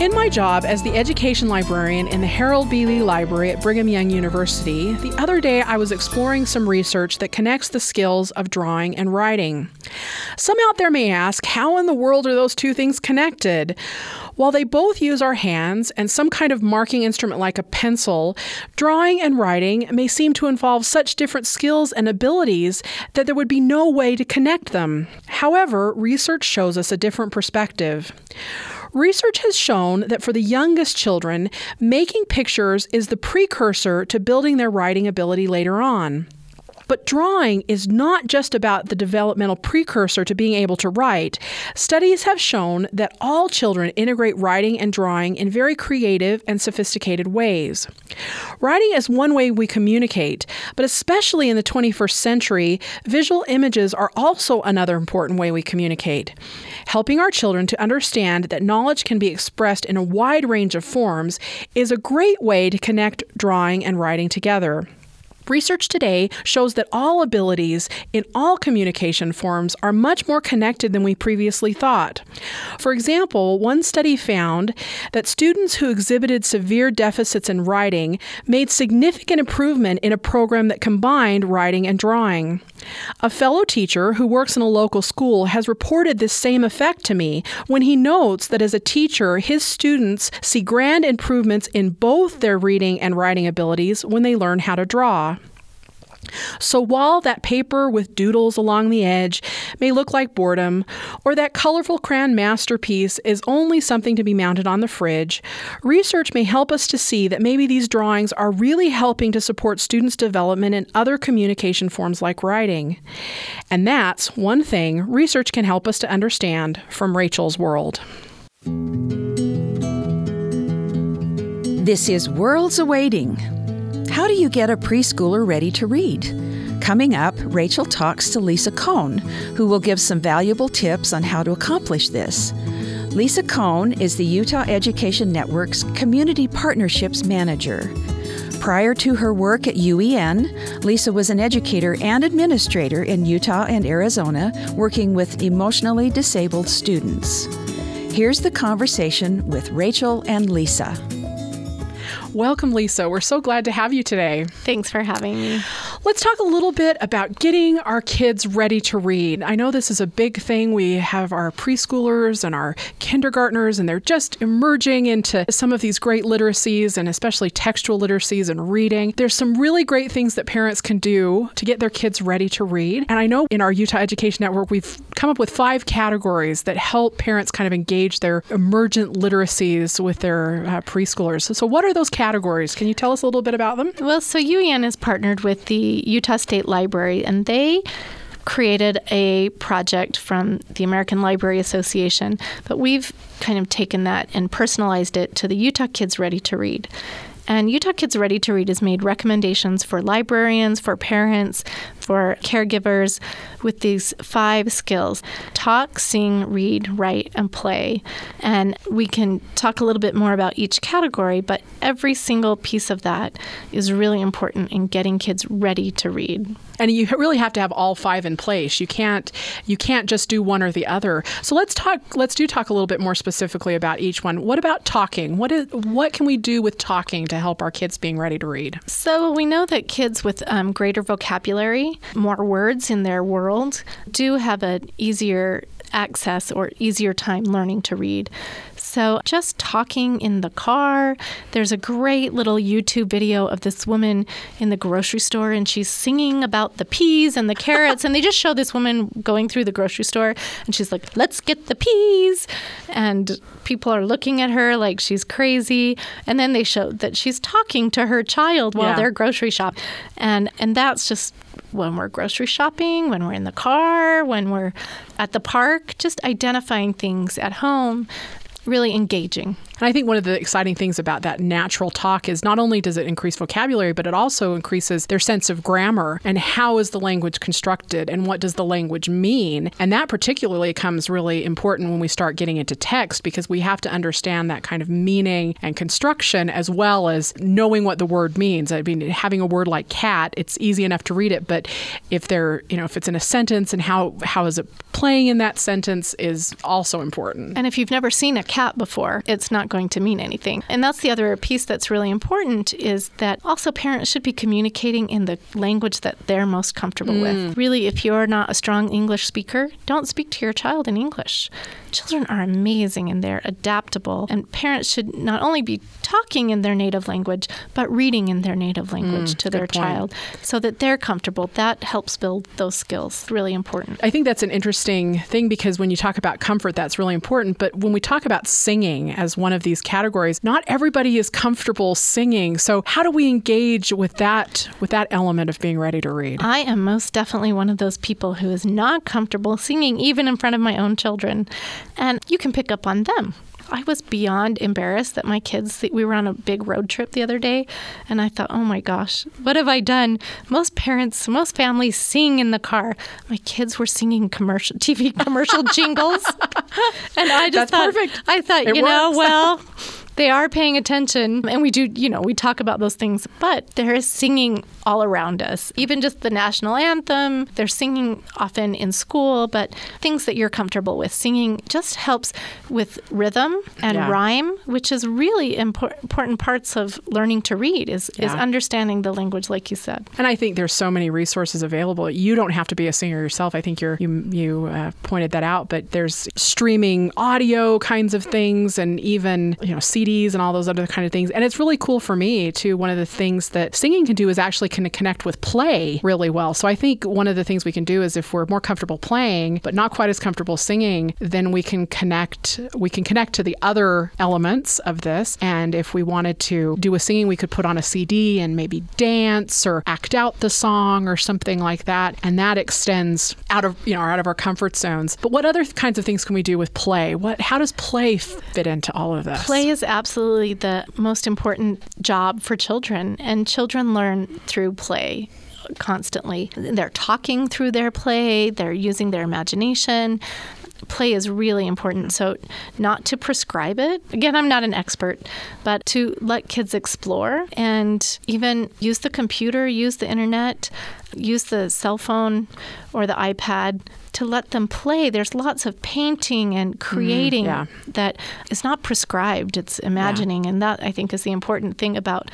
In my job as the education librarian in the Harold B. Lee Library at Brigham Young University, the other day I was exploring some research that connects the skills of drawing and writing. Some out there may ask, how in the world are those two things connected? While they both use our hands and some kind of marking instrument like a pencil, drawing and writing may seem to involve such different skills and abilities that there would be no way to connect them. However, research shows us a different perspective. Research has shown that for the youngest children, making pictures is the precursor to building their writing ability later on. But drawing is not just about the developmental precursor to being able to write. Studies have shown that all children integrate writing and drawing in very creative and sophisticated ways. Writing is one way we communicate, but especially in the 21st century, visual images are also another important way we communicate. Helping our children to understand that knowledge can be expressed in a wide range of forms is a great way to connect drawing and writing together. Research today shows that all abilities in all communication forms are much more connected than we previously thought. For example, one study found that students who exhibited severe deficits in writing made significant improvement in a program that combined writing and drawing. A fellow teacher who works in a local school has reported this same effect to me when he notes that as a teacher, his students see grand improvements in both their reading and writing abilities when they learn how to draw. So while that paper with doodles along the edge may look like boredom, or that colorful crayon masterpiece is only something to be mounted on the fridge, research may help us to see that maybe these drawings are really helping to support students' development in other communication forms like writing. And that's one thing research can help us to understand from Rachel's world. This is Worlds Awaiting how do you get a preschooler ready to read? Coming up, Rachel talks to Lisa Cohn, who will give some valuable tips on how to accomplish this. Lisa Cohn is the Utah Education Network's Community Partnerships Manager. Prior to her work at UEN, Lisa was an educator and administrator in Utah and Arizona, working with emotionally disabled students. Here's the conversation with Rachel and Lisa. Welcome, Lisa. We're so glad to have you today. Thanks for having me. Let's talk a little bit about getting our kids ready to read. I know this is a big thing. We have our preschoolers and our kindergartners, and they're just emerging into some of these great literacies and especially textual literacies and reading. There's some really great things that parents can do to get their kids ready to read. And I know in our Utah Education Network, we've come up with five categories that help parents kind of engage their emergent literacies with their uh, preschoolers. So, so, what are those categories? Can you tell us a little bit about them? Well, so UEN is partnered with the Utah State Library, and they created a project from the American Library Association, but we've kind of taken that and personalized it to the Utah Kids Ready to Read. And Utah Kids Ready to Read has made recommendations for librarians, for parents, for caregivers with these five skills talk, sing, read, write, and play. And we can talk a little bit more about each category, but every single piece of that is really important in getting kids ready to read. And you really have to have all five in place. You can't you can't just do one or the other. So let's talk let's do talk a little bit more specifically about each one. What about talking? What is what can we do with talking to help our kids being ready to read? So we know that kids with um, greater vocabulary, more words in their world, do have an easier access or easier time learning to read. So, just talking in the car, there's a great little YouTube video of this woman in the grocery store and she's singing about the peas and the carrots. and they just show this woman going through the grocery store and she's like, let's get the peas. And people are looking at her like she's crazy. And then they show that she's talking to her child while yeah. they're grocery shopping. And, and that's just when we're grocery shopping, when we're in the car, when we're at the park, just identifying things at home really engaging. And I think one of the exciting things about that natural talk is not only does it increase vocabulary, but it also increases their sense of grammar and how is the language constructed and what does the language mean. And that particularly comes really important when we start getting into text because we have to understand that kind of meaning and construction as well as knowing what the word means. I mean, having a word like cat, it's easy enough to read it, but if they're, you know, if it's in a sentence and how how is it playing in that sentence is also important. And if you've never seen a cat before, it's not going to mean anything. And that's the other piece that's really important is that also parents should be communicating in the language that they're most comfortable with. Mm. Really, if you're not a strong English speaker, don't speak to your child in English. Children are amazing and they're adaptable, and parents should not only be talking in their native language, but reading in their native language mm, to their point. child so that they're comfortable. That helps build those skills. Really important. I think that's an interesting thing because when you talk about comfort, that's really important. But when we talk about singing as one of these categories, not everybody is comfortable singing. So how do we engage with that with that element of being ready to read? I am most definitely one of those people who is not comfortable singing even in front of my own children. And you can pick up on them. I was beyond embarrassed that my kids, we were on a big road trip the other day, and I thought, oh my gosh, what have I done? Most parents, most families sing in the car. My kids were singing commercial TV commercial jingles. and I just That's thought, perfect. I thought, It you know, well, they are paying attention and we do you know we talk about those things but there is singing all around us even just the national anthem they're singing often in school but things that you're comfortable with singing just helps with rhythm and Yeah. rhyme which is really impor- important parts of learning to read is, is understanding the language like you said And I think there's so many resources available. You don't have to be a singer yourself. I think you're, you you uh, pointed that out. But there's streaming audio kinds of things, and even you know CDs and all those other kind of things. And it's really cool for me too. One of the things that singing can do is actually can connect with play really well. So I think one of the things we can do is if we're more comfortable playing, but not quite as comfortable singing, then we can connect. We can connect to the other elements of this. And if we wanted to do a singing, we could put on a CD and maybe dance or act out the song or something like that. And that extends out of you know out of our comfort zones. But what other kinds of things can we do with play? What how does play fit into all of this? Play is absolutely the most important job for children, and children learn through play constantly. They're talking through their play, they're using their imagination. Play is really important. So, not to prescribe it. Again, I'm not an expert, but to let kids explore and even use the computer, use the internet, use the cell phone or the iPad to let them play. There's lots of painting and mm-hmm. creating yeah. that is not prescribed, it's imagining. And that, I think, is the important thing about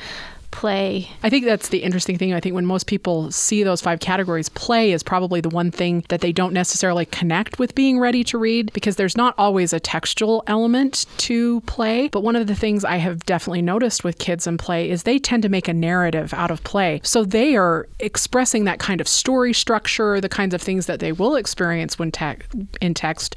play. I think that's the interesting thing. I think when most people see those five categories, play is probably the one thing that they don't necessarily connect with being ready to read because there's not always a textual element to play. But one of the things I have definitely noticed with kids in play is they tend to make a narrative out of play. So they are expressing that kind of story structure, the kinds of things that they will experience when te- in text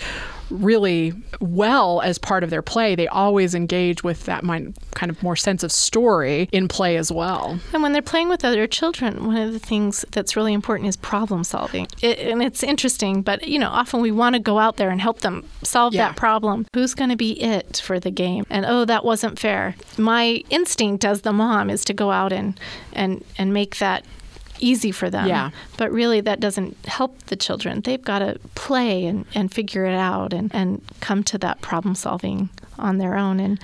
really well as part of their play. They always engage with that mind, kind of more sense of story in play as well. And when they're playing with other children, one of the things that's really important is problem solving. It, and it's interesting, but you know, often we want to go out there and help them solve Yeah. that problem. Who's going to be it for the game? And oh, that wasn't fair. My instinct as the mom is to go out and and and make that easy for them. Yeah. But really that doesn't help the children. They've got to play and, and figure it out and, and come to that problem solving on their own and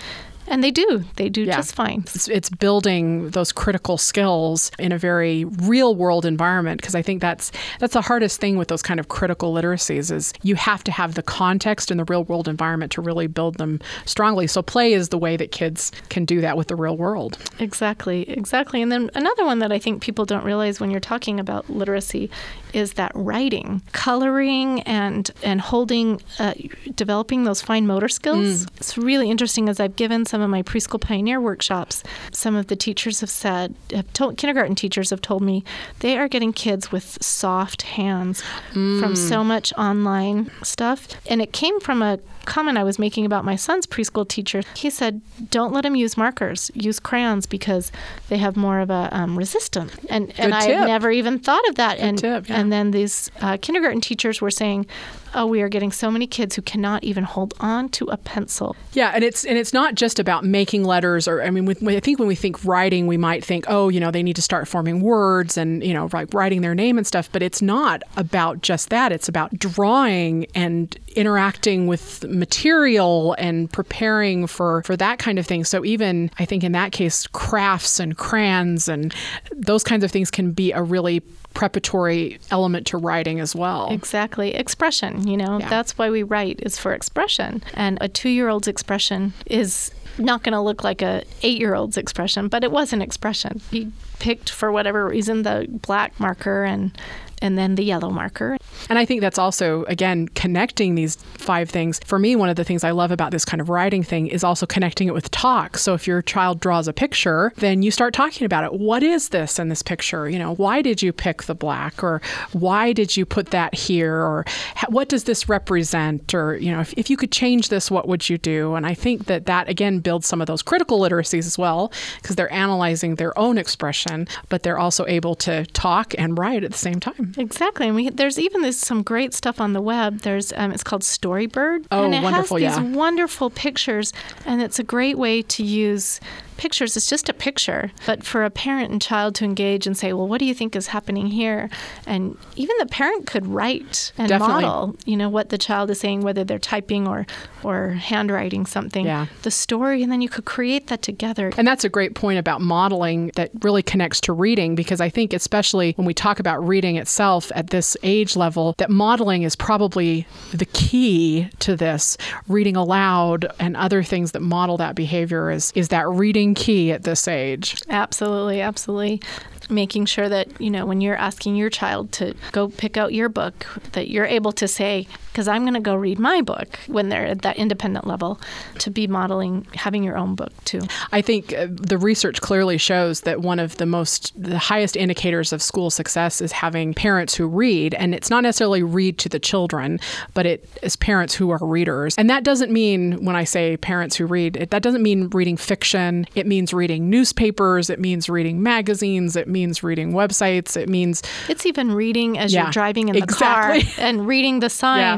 and they do. They do Yeah. just fine. It's, it's building those critical skills in a very real world environment because I think that's that's the hardest thing with those kind of critical literacies is you have to have the context in the real world environment to really build them strongly. So play is the way that kids can do that with the real world. Exactly, exactly. And then another one that I think people don't realize when you're talking about literacy is that writing, coloring, and and holding, uh, developing those fine motor skills. It's really interesting. As I've given some of my preschool pioneer workshops, some of the teachers have said, have told, kindergarten teachers have told me they are getting kids with soft hands from so much online stuff, and it came from a comment I was making about my son's preschool teacher. He said, "Don't let him use markers. Use crayons because they have more of a um, resistance." And and I had never even thought of that. and tip, yeah. and then these uh, kindergarten teachers were saying, oh, we are getting so many kids who cannot even hold on to a pencil. Yeah, and it's and it's not just about making letters, or I mean, with, I think when we think writing, we might think, oh, you know, they need to start forming words and you know, like writing their name and stuff. But it's not about just that. It's about drawing and interacting with material and preparing for for that kind of thing. So even I think in that case, crafts and crayons and those kinds of things can be a really preparatory element to writing as well. Exactly. Expression, you know, Yeah. that's why we write is for expression. And a 2-year-old's expression is not going to look like a 8-year-old's expression, but it was an expression. He picked for whatever reason the black marker and and then the yellow marker. And I think that's also, again, connecting these five things. For me, one of the things I love about this kind of writing thing is also connecting it with talk. So if your child draws a picture, then you start talking about it. What is this in this picture? You know, why did you pick the black? Or why did you put that here? Or what does this represent? Or, you know, if, if you could change this, what would you do? And I think that that, again, builds some of those critical literacies as well, because they're analyzing their own expression, but they're also able to talk and write at the same time. Exactly, and we there's even this some great stuff on the web. There's um, it's called Storybird, Oh, and it wonderful, has these yeah. wonderful pictures, and it's a great way to use pictures. It's just a picture, but for a parent and child to engage and say, "Well, what do you think is happening here?" And even the parent could write and Definitely. model, you know, what the child is saying, whether they're typing or or handwriting something. Yeah. The story, and then you could create that together. And that's a great point about modeling that really connects to reading because I think, especially when we talk about reading itself at this age level, that modeling is probably the key to this. Reading aloud and other things that model that behavior is, is that reading key at this age. Absolutely, absolutely. Making sure that, you know, when you're asking your child to go pick out your book, that you're able to say, because I'm going to go read my book when they're at that independent level, to be modeling having your own book too. I think uh, the research clearly shows that one of the most, the highest indicators of school success is having parents who read. And it's not necessarily read to the children, but it is parents who are readers. And that doesn't mean, when I say parents who read, it, that doesn't mean reading fiction. It means reading newspapers. It means reading magazines. It means reading websites. It means It's even reading as Yeah, you're driving in the exactly. car and reading the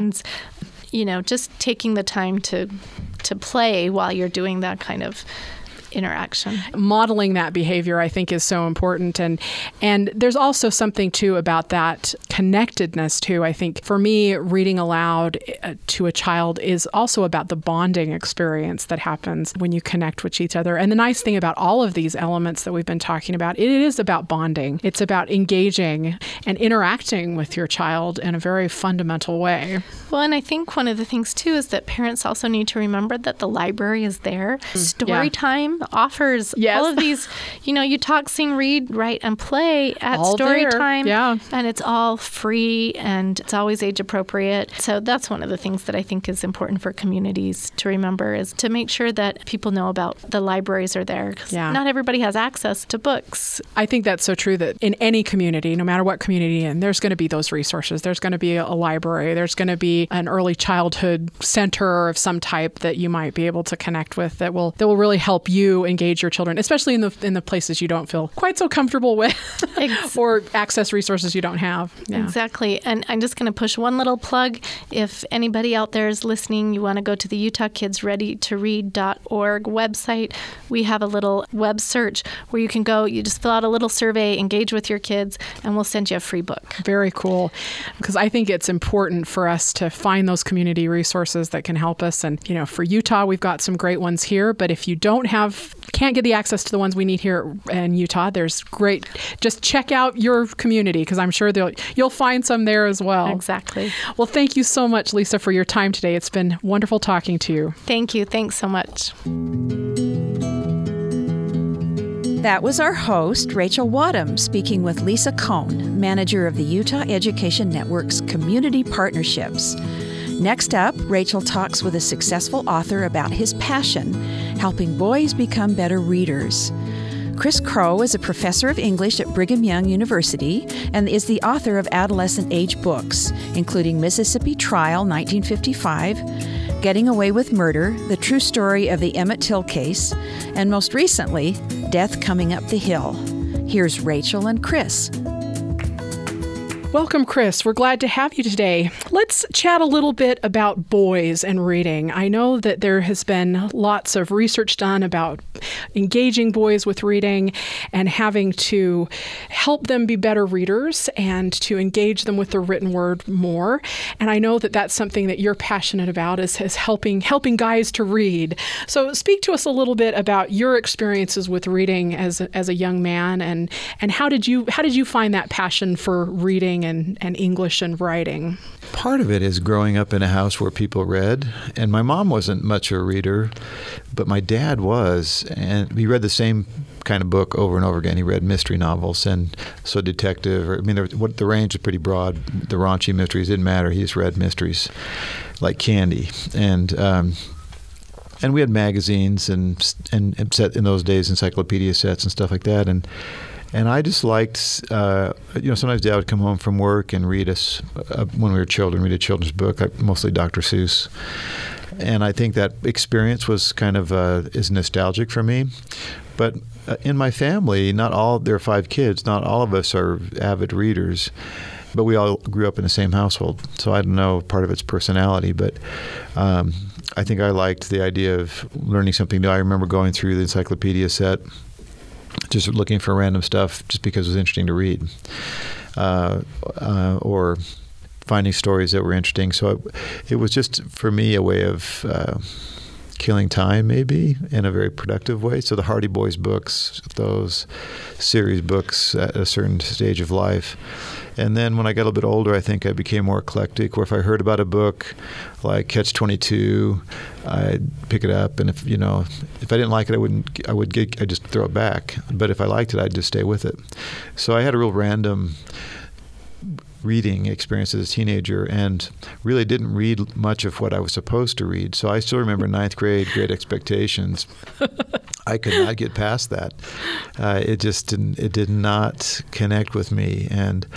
signs. You know, just taking the time to to play while you're doing that kind of interaction. modeling that behavior I think is so important. And and there's also something too about that connectedness too. I think for me reading aloud uh, to a child is also about the bonding experience that happens when you connect with each other. And the nice thing about all of these elements that we've been talking about it is about bonding. It's about engaging and interacting with your child in a very fundamental way. Well, and I think one of the things too is that parents also need to remember that the library is there. Story time offers Yes. all of these, you know, you talk, sing, read, write, and play at All story there. time. Yeah. And it's all free and it's always age appropriate. So that's one of the things that I think is important for communities to remember is to make sure that people know about the libraries are there. Because Yeah. not everybody has access to books. I think that's so true that in any community, no matter what community in, there's going to be those resources. There's going to be a library. There's going to be an early childhood center of some type that you might be able to connect with that will that will really help you engage your children, especially in the in the places you don't feel quite so comfortable with or access resources you don't have. Yeah. Exactly. And I'm just going to push one little plug. If anybody out there is listening, you want to go to the Utah Kids Ready to Read.org website. We have a little web search where you can go, you just fill out a little survey, engage with your kids, and we'll send you a free book. Very cool. Because I think it's important for us to find those community resources that can help us. And, you know, for Utah, we've got some great ones here. But if you don't have, can't get the access to the ones we need here in Utah, there's great, just check out your community because I'm sure they'll, you'll find some there as well. Exactly. Well, thank you so much, Lisa, for your time today. It's been wonderful talking to you. Thank you. Thanks so much. That was our host, Rachel Wadham, speaking with Lisa Cohn, manager of the Utah Education Network's Community Partnerships. Next up, Rachel talks with a successful author about his passion, helping boys become better readers. Chris Crowe is a professor of English at Brigham Young University and is the author of adolescent age books, including Mississippi Trial 1955, Getting Away with Murder, The True Story of the Emmett Till Case, and most recently, Death Coming Up the Hill. Here's Rachel and Chris. Welcome, Chris. We're glad to have you today. Let's chat a little bit about boys and reading. I know that there has been lots of research done about engaging boys with reading and having to help them be better readers and to engage them with the written word more. And I know that that's something that you're passionate about is, is helping helping guys to read. So speak to us a little bit about your experiences with reading as a, as a young man and and how did you how did you find that passion for reading and, and English and writing? Part of it is growing up in a house where people read, and my mom wasn't much a reader, but my dad was, and he read the same kind of book over and over again. He read mystery novels and so detective. Or, I mean, there, what the range is pretty broad. The raunchy mysteries didn't matter. He just read mysteries like candy, and um, and we had magazines and and set in those days encyclopedia sets and stuff like that, and and I just liked, uh, you know, sometimes Dad would come home from work and read us uh, when we were children, read a children's book, mostly Dr. Seuss. And I think that experience was kind of uh, is nostalgic for me. But uh, in my family, not all there are five kids. Not all of us are avid readers but we all grew up in the same household. So I don't know part of its personality, but um, I think I liked the idea of learning something new. I remember going through the encyclopedia set just looking for random stuff just because it was interesting to read, uh, uh, or finding stories that were interesting. So it, it was just for me a way of uh, killing time, maybe in a very productive way. So the Hardy Boys books, those series books at a certain stage of life. And then when I got a little bit older, I think I became more eclectic. Where if I heard about a book like Catch Twenty Two, I'd pick it up, and if you know, if I didn't like it, I wouldn't. I would get. I just throw it back. But if I liked it, I'd just stay with it. So I had a real random reading experience as a teenager and really didn't read much of what I was supposed to read. So I still remember ninth grade, Great Expectations. I could not get past that. Uh, it just didn't. It did not connect with me. And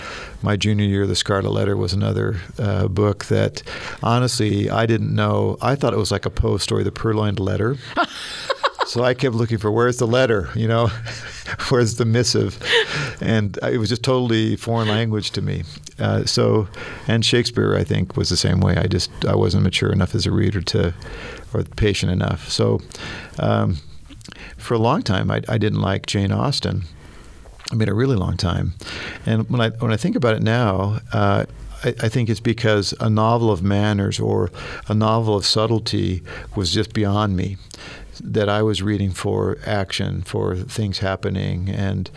my junior year, The Scarlet Letter was another uh, book that, honestly, I didn't know. I thought it was like a Poe story, The Purloined Letter. so I kept looking for where's the letter, you know, where's the missive, and it was just totally foreign language to me. Uh, so, and Shakespeare, I think, was the same way. I just I wasn't mature enough as a reader to, or patient enough. So, um, for a long time, I, I didn't like Jane Austen. I mean, a really long time, and when I when I think about it now. Uh, I, I think it's because a novel of manners or a novel of subtlety was just beyond me that I was reading for action, for things happening, and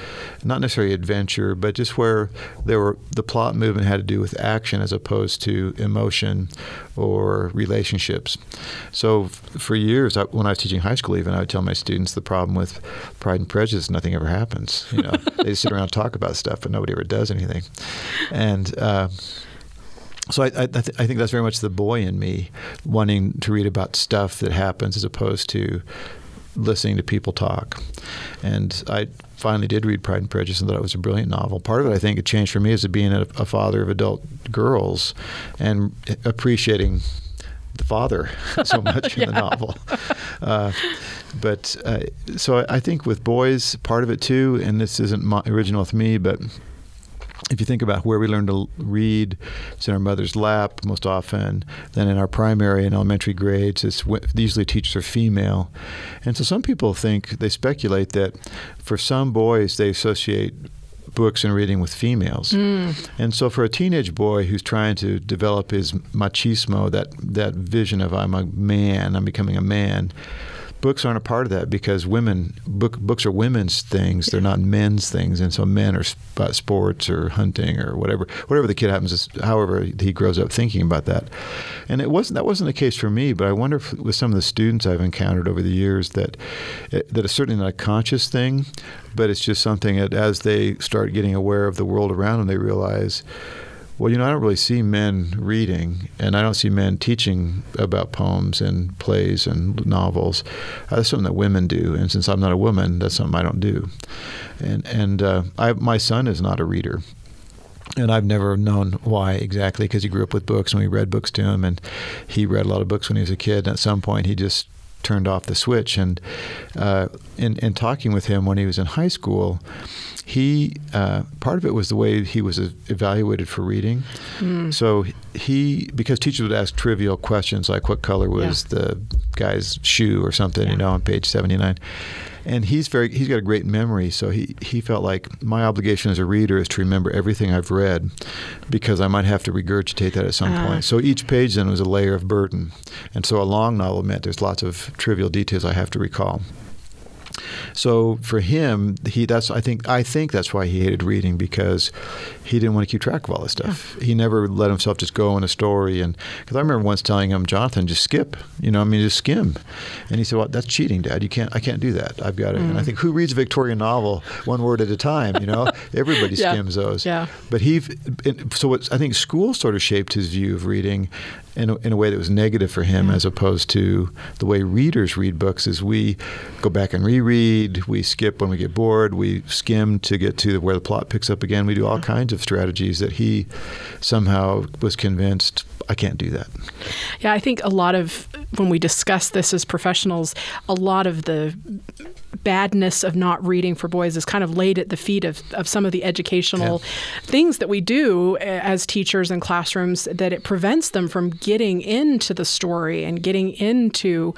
not necessarily adventure, but just where there were the plot movement had to do with action as opposed to emotion or relationships. So for years, I, when I was teaching high school, even I would tell my students the problem with Pride and Prejudice: nothing ever happens. You know, they sit around and talk about stuff, but nobody ever does anything, and. Uh, so I, I, th- I, think that's very much the boy in me wanting to read about stuff that happens as opposed to listening to people talk. And I finally did read Pride and Prejudice and thought it was a brilliant novel. Part of it, I think, it changed for me as being a, a father of adult girls and appreciating the father so much in the novel. Uh, but uh, so I think with boys, part of it too, and this isn't original with me, but if you think about where we learn to read, it's in our mother's lap most often. Then in our primary and elementary grades, it's usually teachers are female, and so some people think they speculate that for some boys they associate books and reading with females. Mm. And so for a teenage boy who's trying to develop his machismo, that that vision of I'm a man, I'm becoming a man, books aren't a part of that because women book, books are women's things. They're not men's things. And so men are about uh, sports or hunting or whatever whatever the kid happens to however he grows up thinking about that. And it wasn't that wasn't the case for me but I wonder if with some of the students I've encountered over the years that eh, that is certainly not a conscious thing but it's just something that as they start getting aware of the world around them they realize well, you know, I don't really see men reading, and I don't see men teaching about poems and plays and novels. Uh, that's something that women do, and since I'm not a woman, that's something I don't do. And and uh, I, my son is not a reader and I've never known why exactly because he grew up with books and we read books to him and he read a lot of books when he was a kid and at some point he just turned off the switch. And uh, in, in talking with him when he was in high school, he uh, part of it was the way he was evaluated for reading. Mm. So he because teachers would ask trivial questions like what color was yeah. the guy's shoe or something, yeah. you know, on page seventy nine and he's very he's got a great memory. So he he felt like my obligation as a reader is to remember everything I've read because I might have to regurgitate that at some uh. point. So each page then was a layer of burden. And so a long novel meant there's lots of trivial details I have to recall so for him, he that's I think I think that's why he hated reading because he didn't want to keep track of all this stuff. Yeah. He never let himself just go in a story. And because I remember once telling him, Jonathan, just skip. You know, I mean, just skim. And he said, Well, that's cheating, Dad. You can't. I can't do that. I've got it. Mm. And I mm. think who reads a Victorian novel one word at a time? You know, everybody yeah. skims those. Yeah. But he, so what I think school sort of shaped his view of reading in a, in a way that was negative for him, as opposed to the way readers read books. Is we go back and reread, we skip when we get bored, we skim to get to where the plot picks up again. We do all kinds of strategies that he somehow was convinced I can't do that. Yeah, I think a lot of when we discuss this as professionals, a lot of the badness of not reading for boys is kind of laid at the feet of, of some of the educational yeah. things that we do eh, as teachers in classrooms that it prevents them from getting into the story and getting into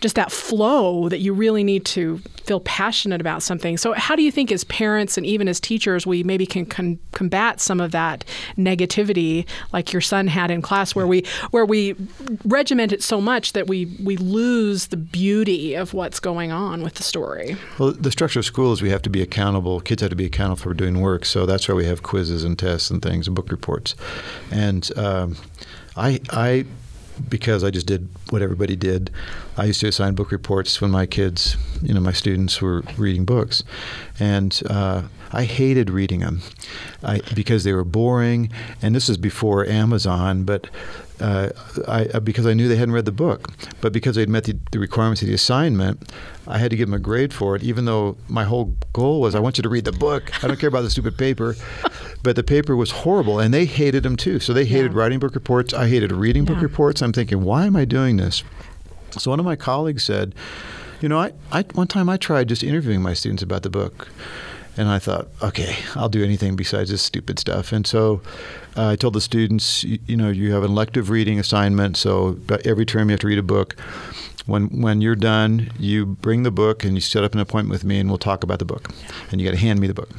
just that flow that you really need to feel passionate about something. So, how do you think, as parents and even as teachers, we maybe can con- combat some of that negativity, like your son had in class, where we where we regiment it so much that we we lose the beauty of what's going on with the story? Well, the structure of school is we have to be accountable. Kids have to be accountable for doing work, so that's why we have quizzes and tests and things and book reports. And um, I I because I just did what everybody did. I used to assign book reports when my kids, you know, my students were reading books, and uh, I hated reading them I, because they were boring. And this is before Amazon, but uh, I, uh, because I knew they hadn't read the book. But because they'd met the, the, requirements of the assignment, I had to give them a grade for it, even though my whole goal was I want you to read the book. I don't care about the stupid paper. But the paper was horrible, and they hated them too. So they hated yeah. writing book reports. I hated reading yeah. book reports. I'm thinking, why am I doing this? So one of my colleagues said, you know, I, I one time I tried just interviewing my students about the book. And I thought, okay, I'll do anything besides this stupid stuff. And so uh, I told the students, you, you, know, you have an elective reading assignment, so every term you have to read a book. When when you're done, you bring the book and you set up an appointment with me, and we'll talk about the book. And you got to hand me the book.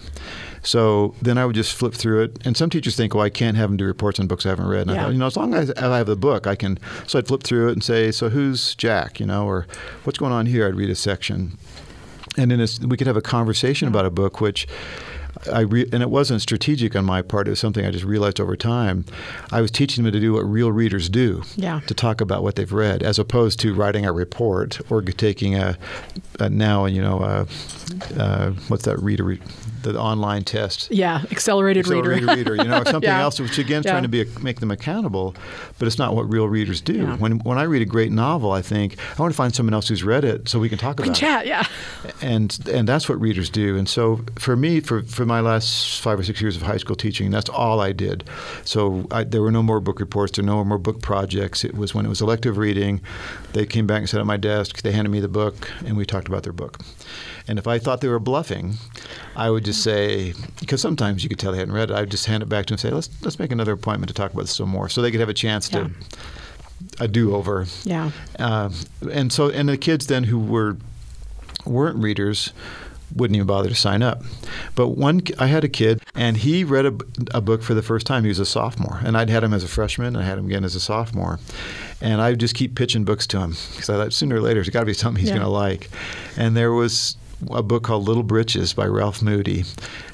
So then I would just flip through it. And some teachers think, well, I can't have them do reports on books I haven't read. And yeah. I thought, you know, as long as I have the book, I can. So I'd flip through it and say, so who's Jack, you know, or what's going on here? I'd read a section. And then we could have a conversation about a book, which I re- and it wasn't strategic on my part. It was something I just realized over time. I was teaching them to do what real readers do. Yeah. To talk about what they've read, as opposed to writing a report or taking a, a now you know a, a, what's that reader re- the online test. Yeah, accelerated, accelerated reader. reader. You know, something yeah. else, which again yeah. trying to be a, make them accountable, but it's not what real readers do. Yeah. When when I read a great novel, I think I want to find someone else who's read it so we can talk we about chat, it. yeah. And and that's what readers do. And so for me, for for my last five or six years of high school teaching, that's all I did. So I, there were no more book reports, there were no more book projects. It was when it was elective reading, they came back and sat at my desk, they handed me the book, and we talked about their book. And if I thought they were bluffing, I would just say, because sometimes you could tell they hadn't read it, I would just hand it back to them and say, let's, let's make another appointment to talk about this some more so they could have a chance yeah. to a do over. Yeah. Uh, and so, and the kids then who were weren't readers wouldn't even bother to sign up. But one, I had a kid, and he read a, a, book for the first time. He was a sophomore, and I'd had him as a freshman. And I had him again as a sophomore, and I would just keep pitching books to him because I thought sooner or later there's got to be something he's yeah. going to like. And there was a book called Little Britches by Ralph Moody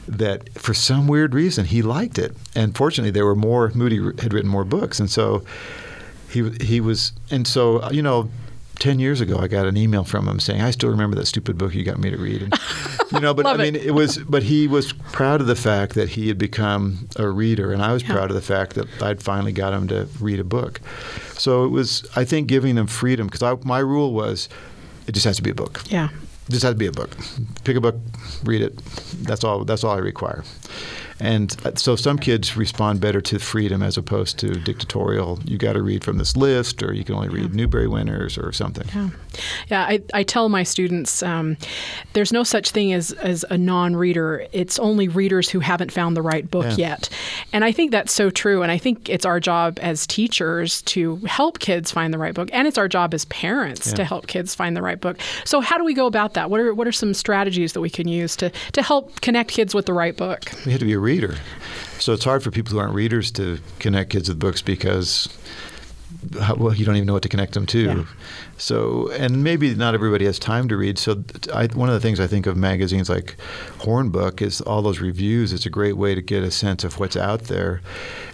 that for some weird reason he liked it. And fortunately there were more Moody had written more books and so he he was and so you know 10 years ago I got an email from him saying I still remember that stupid book you got me to read and, you know but I mean it. it. was but he was proud of the fact that he had become a reader and I was yeah. proud of the fact that I'd finally got him to read a book so it was I think giving them freedom because my rule was it just has to be a book yeah just has to be a book. Pick a book, read it. That's all. That's all I require. And uh, so some kids respond better to freedom as opposed to dictatorial. You got to read from this list, or you can only read yeah. Newbery winners or something. Yeah, yeah. I, I tell my students um, there's no such thing as as a non-reader. It's only readers who haven't found the right book yeah. yet. And I think that's so true. And I think it's our job as teachers to help kids find the right book, and it's our job as parents yeah. to help kids find the right book. So how do we go about that? What are what are some strategies that we can use to to help connect kids with the right book? We have to be a reader. So it's hard for people who aren't readers to connect kids with books because well, you don't even know what to connect them to. Yeah. So, and maybe not everybody has time to read. So, I, one of the things I think of magazines like Horn Book is all those reviews. It's a great way to get a sense of what's out there.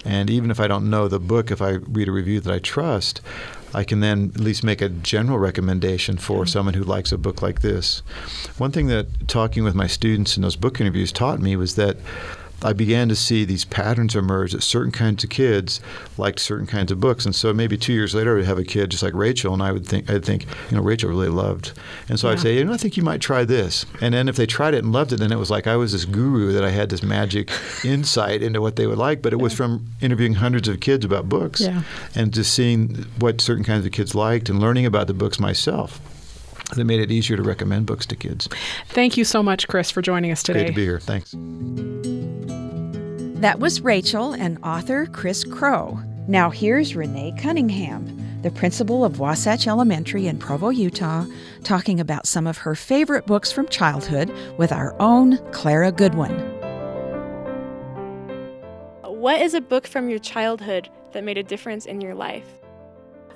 And even if I don't know the book, if I read a review that I trust, I can then at least make a general recommendation for someone who likes a book like this. One thing that talking with my students in those book interviews taught me was that I began to see these patterns emerge that certain kinds of kids liked certain kinds of books, and so maybe two years later, I'd have a kid just like Rachel, and I would think, I'd think, you know, Rachel really loved, and so yeah. I'd say, you know, I think you might try this, and then if they tried it and loved it, then it was like I was this guru that I had this magic insight into what they would like, but it was from interviewing hundreds of kids about books, yeah. and just seeing what certain kinds of kids liked and learning about the books myself that made it easier to recommend books to kids. Thank you so much, Chris, for joining us today. Great to be here. Thanks. That was Rachel and author Chris Crowe. Now here's Renee Cunningham, the principal of Wasatch Elementary in Provo, Utah, talking about some of her favorite books from childhood with our own Clara Goodwin. What is a book from your childhood that made a difference in your life?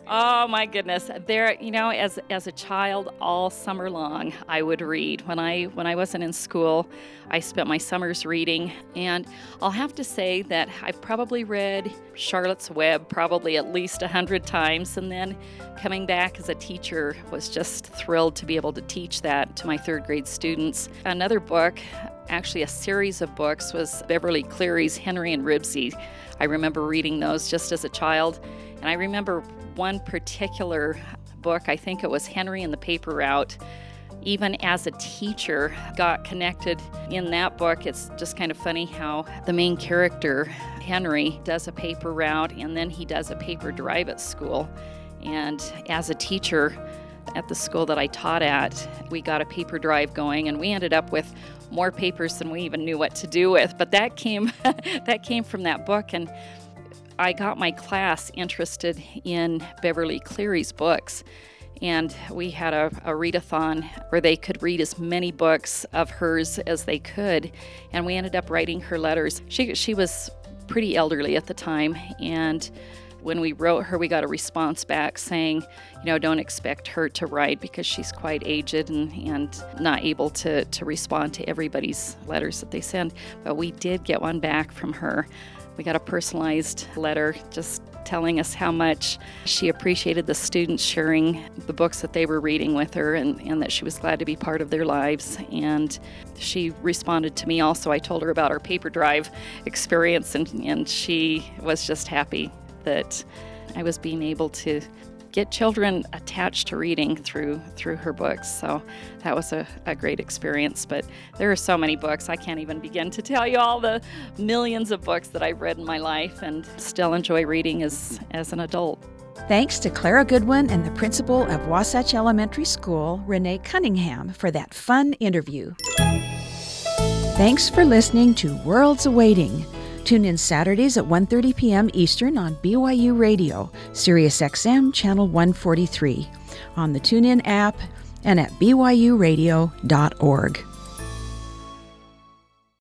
Oh my goodness. There, you know, as as a child all summer long, I would read. When I when I wasn't in school, I spent my summers reading, and I'll have to say that I've probably read Charlotte's Web probably at least a hundred times, and then coming back as a teacher was just thrilled to be able to teach that to my third grade students. Another book, actually a series of books, was Beverly Cleary's Henry and Ribsy. I remember reading those just as a child, and I remember one particular book, I think it was Henry and the Paper Route, even as a teacher, got connected in that book. It's just kind of funny how the main character, Henry, does a paper route and then he does a paper drive at school. And as a teacher at the school that I taught at, we got a paper drive going and we ended up with more papers than we even knew what to do with. But that came that came from that book and I got my class interested in Beverly Cleary's books. And we had a, a readathon where they could read as many books of hers as they could. And we ended up writing her letters. She, she was pretty elderly at the time. And when we wrote her, we got a response back saying, you know, don't expect her to write because she's quite aged and, and not able to, to respond to everybody's letters that they send. But we did get one back from her we got a personalized letter just telling us how much she appreciated the students sharing the books that they were reading with her and, and that she was glad to be part of their lives. And she responded to me also. I told her about our paper drive experience, and, and she was just happy that I was being able to get children attached to reading through through her books. So that was a, a great experience. But there are so many books. I can't even begin to tell you all the millions of books that I've read in my life and still enjoy reading as, as an adult. Thanks to Clara Goodwin and the principal of Wasatch Elementary School, Renee Cunningham, for that fun interview. Thanks for listening to Worlds Awaiting. Tune in Saturdays at 1:30 p.m. Eastern on BYU Radio, Sirius XM channel 143, on the TuneIn app and at byuradio.org.